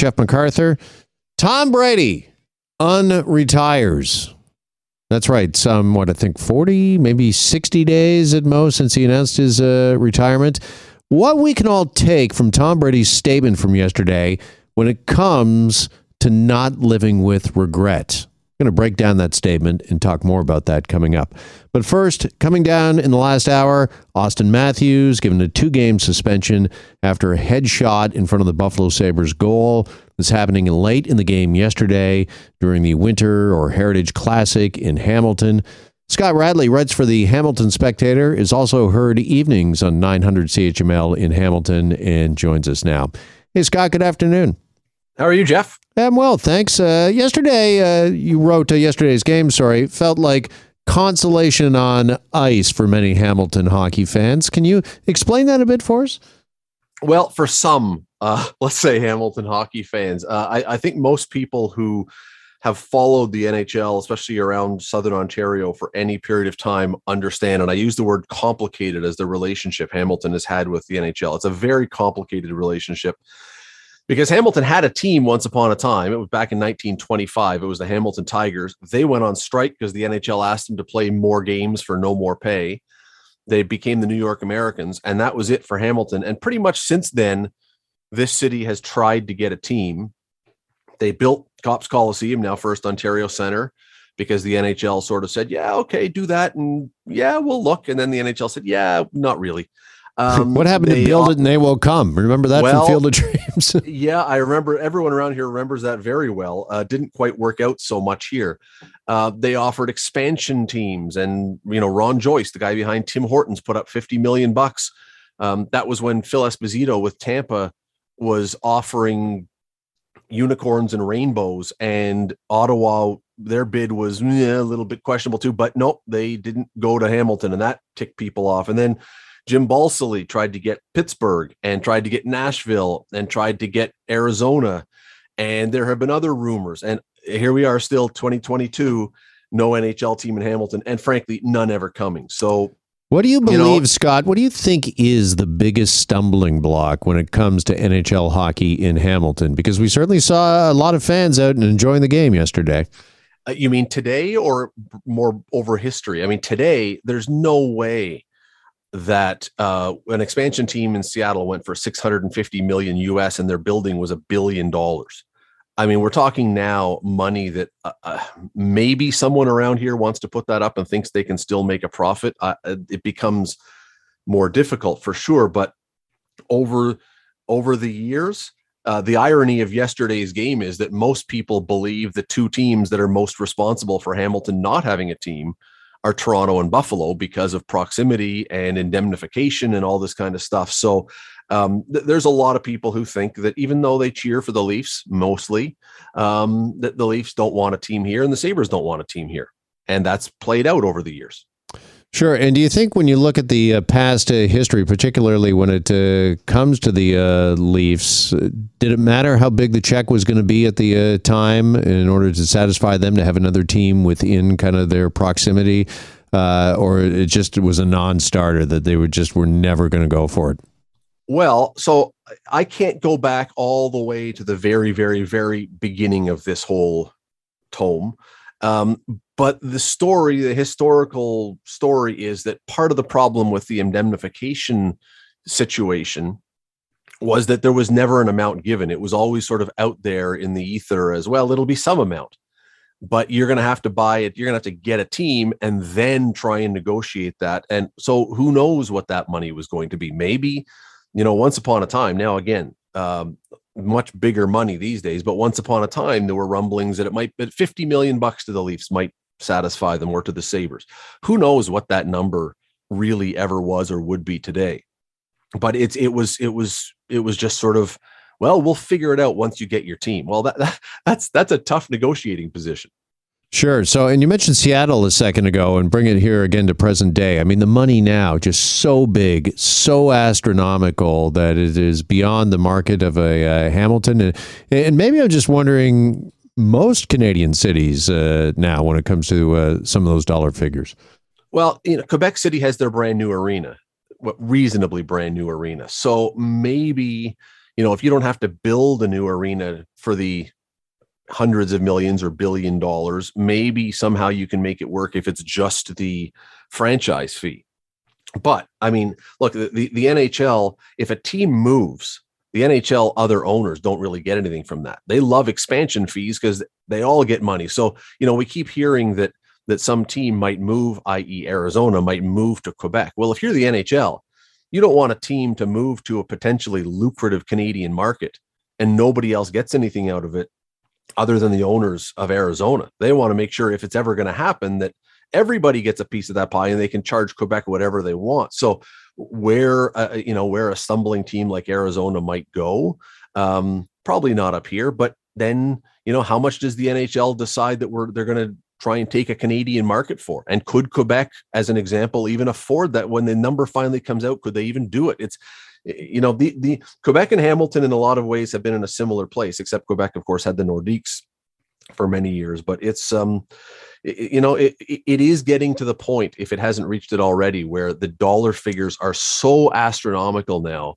Jeff MacArthur. Tom Brady unretires. That's right. Some, what I think, 40, maybe 60 days at most since he announced his uh, retirement. What we can all take from Tom Brady's statement from yesterday when it comes to not living with regret. Going to break down that statement and talk more about that coming up. But first, coming down in the last hour, Auston Matthews given a two game suspension after a headshot in front of the Buffalo Sabres goal. This happening late in the game yesterday during the Winter or Heritage Classic in Hamilton. Scott Radley writes for the Hamilton Spectator, is also heard evenings on 900 CHML in Hamilton, and joins us now. Hey, Scott, good afternoon. How are you, Jeff? I'm well, thanks. Uh, yesterday, uh, you wrote uh, yesterday's game story. Felt like consolation on ice for many Hamilton hockey fans. Can you explain that a bit for us? Well, for some, uh, let's say Hamilton hockey fans, uh, I, I, think most people who have followed the NHL, especially around Southern Ontario for any period of time, understand. And I use the word complicated as the relationship Hamilton has had with the NHL. It's a very complicated relationship because Hamilton had a team once upon a time. It was back in 1925. It was the Hamilton Tigers. They went on strike because the NHL asked them to play more games for no more pay. They became the New York Americans, and that was it for Hamilton. And pretty much since then, this city has tried to get a team. They built Copps Coliseum, now First Ontario Center, because the NHL sort of said, "Yeah, okay, do that," and yeah, we'll look. And then the NHL said, "Yeah, not really." Um, what happened to build it and they will come? Remember that well, from Field of Dreams? yeah, I remember. Everyone around here remembers that very well. Uh, didn't quite work out so much here. Uh, they offered expansion teams, and you know Ron Joyce, the guy behind Tim Hortons, put up fifty million bucks. Um, that was when Phil Esposito with Tampa was offering unicorns and rainbows, and Ottawa. Their bid was eh, a little bit questionable too, but nope, they didn't go to Hamilton, and that ticked people off. And then Jim Balsillie tried to get Pittsburgh and tried to get Nashville and tried to get Arizona. And there have been other rumors. And here we are still 2022, no NHL team in Hamilton, and frankly, none ever coming. So what do you believe, you know, Scott? What do you think is the biggest stumbling block when it comes to NHL hockey in Hamilton? Because we certainly saw a lot of fans out and enjoying the game yesterday. Uh, you mean today or more over history? I mean, today, there's no way that uh, an expansion team in Seattle went for 650 million US and their building was a billion dollars. I mean, we're talking now money that uh, uh, maybe someone around here wants to put that up and thinks they can still make a profit. Uh, it becomes more difficult for sure. But over over the years, uh, the irony of yesterday's game is that most people believe the two teams that are most responsible for Hamilton not having a team are Toronto and Buffalo because of proximity and indemnification and all this kind of stuff. So um, th- there's a lot of people who think that even though they cheer for the Leafs mostly, um, that the Leafs don't want a team here and the Sabres don't want a team here. And that's played out over the years. Sure. And do you think when you look at the uh, past uh, history, particularly when it uh, comes to the uh, Leafs, uh, did it matter how big the check was going to be at the uh, time in order to satisfy them to have another team within kind of their proximity? or it just was a non starter that they were just were never going to go for it? Well, so I can't go back all the way to the very, very, very beginning of this whole tome. Um, but the story, the historical story is that part of the problem with the indemnification situation was that there was never an amount given. It was always sort of out there in the ether as well. It'll be some amount, but you're going to have to buy it. You're going to have to get a team and then try and negotiate that. And so who knows what that money was going to be? Maybe, you know, once upon a time. Now, again, um, much bigger money these days, but once upon a time there were rumblings that it might, but 50 million bucks to the Leafs might satisfy them or to the Sabres. Who knows what that number really ever was or would be today. But it's it was it was it was just sort of well, we'll figure it out once you get your team. Well, that, that that's that's a tough negotiating position. Sure. So, and you mentioned Seattle a second ago, and bring it here again to present day. I mean, the money now just so big, so astronomical that it is beyond the market of a uh, Hamilton. And, and maybe I'm just wondering most Canadian cities uh, now when it comes to uh, some of those dollar figures? Well, you know, Quebec City has their brand new arena, what reasonably brand new arena. So maybe, you know, if you don't have to build a new arena for the hundreds of millions or billion dollars, maybe somehow you can make it work if it's just the franchise fee. But I mean, look, the, the, the NHL, if a team moves, the NHL other owners don't really get anything from that. They love expansion fees because they all get money. So, you know, we keep hearing that that some team might move, i.e., Arizona might move to Quebec. Well, if you're the NHL, you don't want a team to move to a potentially lucrative Canadian market and nobody else gets anything out of it other than the owners of Arizona. They want to make sure if it's ever going to happen that everybody gets a piece of that pie and they can charge Quebec whatever they want. So where uh, you know where a stumbling team like Arizona might go, um, probably not up here, but then you know how much does the NHL decide that we're they're going to try and take a Canadian market for? And could Quebec, as an example, even afford that when the number finally comes out? Could they even do it? It's you know the the Quebec and Hamilton in a lot of ways have been in a similar place, except Quebec, of course, had the Nordiques for many years. But it's um you know it, it is getting to the point if it hasn't reached it already where the dollar figures are so astronomical now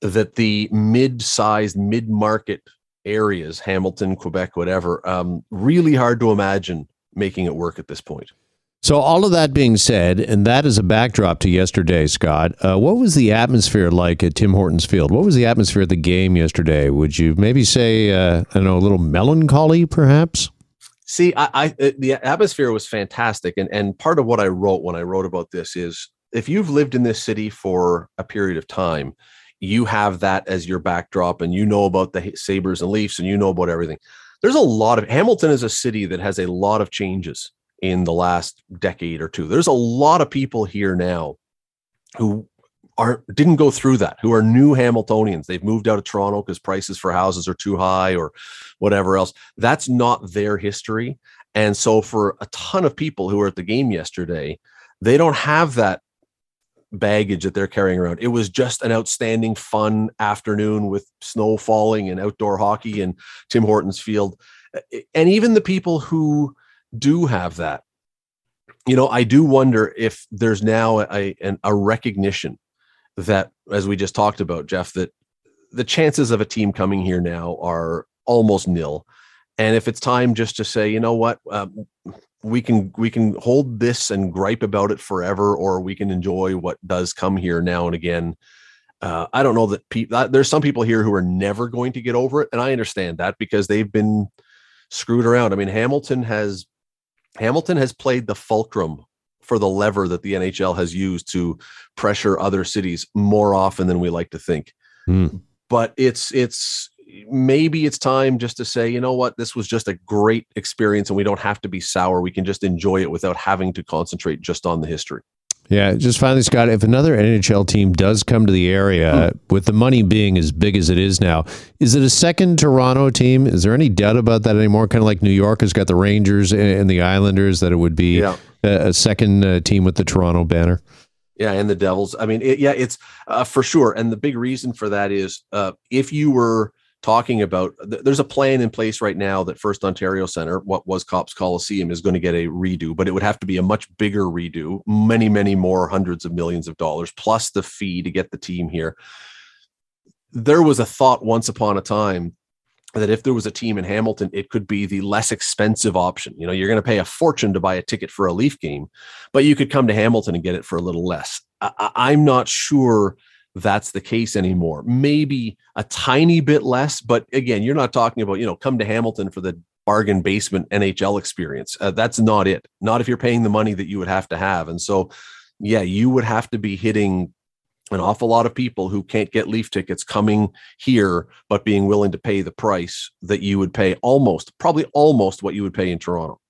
that the mid-sized mid-market areas hamilton quebec whatever um, really hard to imagine making it work at this point so all of that being said and that is a backdrop to yesterday scott uh, what was the atmosphere like at tim hortons field? What was the atmosphere at the game yesterday? Would you maybe say uh, i don't know a little melancholy perhaps? See, I, I uh, the atmosphere was fantastic, and and part of what I wrote when I wrote about this is if you've lived in this city for a period of time, you have that as your backdrop, and you know about the Sabres and Leafs, and you know about everything. There's a lot of Hamilton is a city that has a lot of changes in the last decade or two. There's a lot of people here now who aren't didn't go through that who are new hamiltonians. They've moved out of toronto because prices for houses are too high or whatever else. That's not their history. And so for a ton of people who were at the game yesterday they don't have that baggage that they're carrying around. It was just an outstanding fun afternoon with snow falling and outdoor hockey and tim hortons field. And even the people who do have that you know i do wonder if there's now a, a, a recognition that, as we just talked about, Jeff, that the chances of a team coming here now are almost nil. And if it's time just to say, you know what, um, we can we can hold this and gripe about it forever, or we can enjoy what does come here now and again. Uh, I don't know that people. There's some people here who are never going to get over it, and I understand that because they've been screwed around. I mean, Hamilton has Hamilton has played the fulcrum for the lever that the NHL has used to pressure other cities more often than we like to think. Mm. But it's it's maybe it's time just to say, you know what, this was just a great experience and we don't have to be sour. We can just enjoy it without having to concentrate just on the history. Yeah, just finally, Scott, if another NHL team does come to the area, mm. with the money being as big as it is now, is it a second Toronto team? Is there any doubt about that anymore? Kind of like New York has got the Rangers and the Islanders, that it would be yeah. a, a, second uh, team with the Toronto banner? Yeah, and the Devils. I mean, it, yeah, it's uh, for sure. And the big reason for that is uh, if you were talking about there's a plan in place right now that First Ontario Center, what was Copps Coliseum, is going to get a redo, but it would have to be a much bigger redo, many, many more hundreds of millions of dollars, plus the fee to get the team here. There was a thought once upon a time that if there was a team in Hamilton, it could be the less expensive option. You know, you're going to pay a fortune to buy a ticket for a Leaf game, but you could come to Hamilton and get it for a little less. I, am not sure that's the case anymore. Maybe a tiny bit less, but again, you're not talking about, you know, come to Hamilton for the bargain basement NHL experience. Uh, that's not it. Not if you're paying the money that you would have to have. And so, yeah, you would have to be hitting an awful lot of people who can't get leaf tickets coming here, but being willing to pay the price that you would pay almost, probably almost what you would pay in Toronto.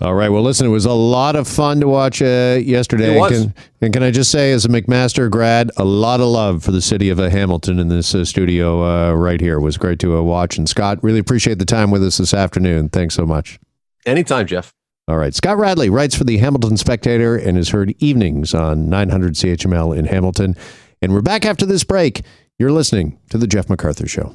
All right. Well, listen, it was a lot of fun to watch uh, yesterday. And can, and can, I just say, as a McMaster grad, a lot of love for the city of uh, Hamilton in this uh, studio uh, right here. It was great to uh, watch. And Scott, really appreciate the time with us this afternoon. Thanks so much. Anytime, Jeff. All right. Scott Radley writes for the Hamilton Spectator and is heard evenings on 900 CHML in Hamilton. And we're back after this break. You're listening to The Jeff MacArthur Show.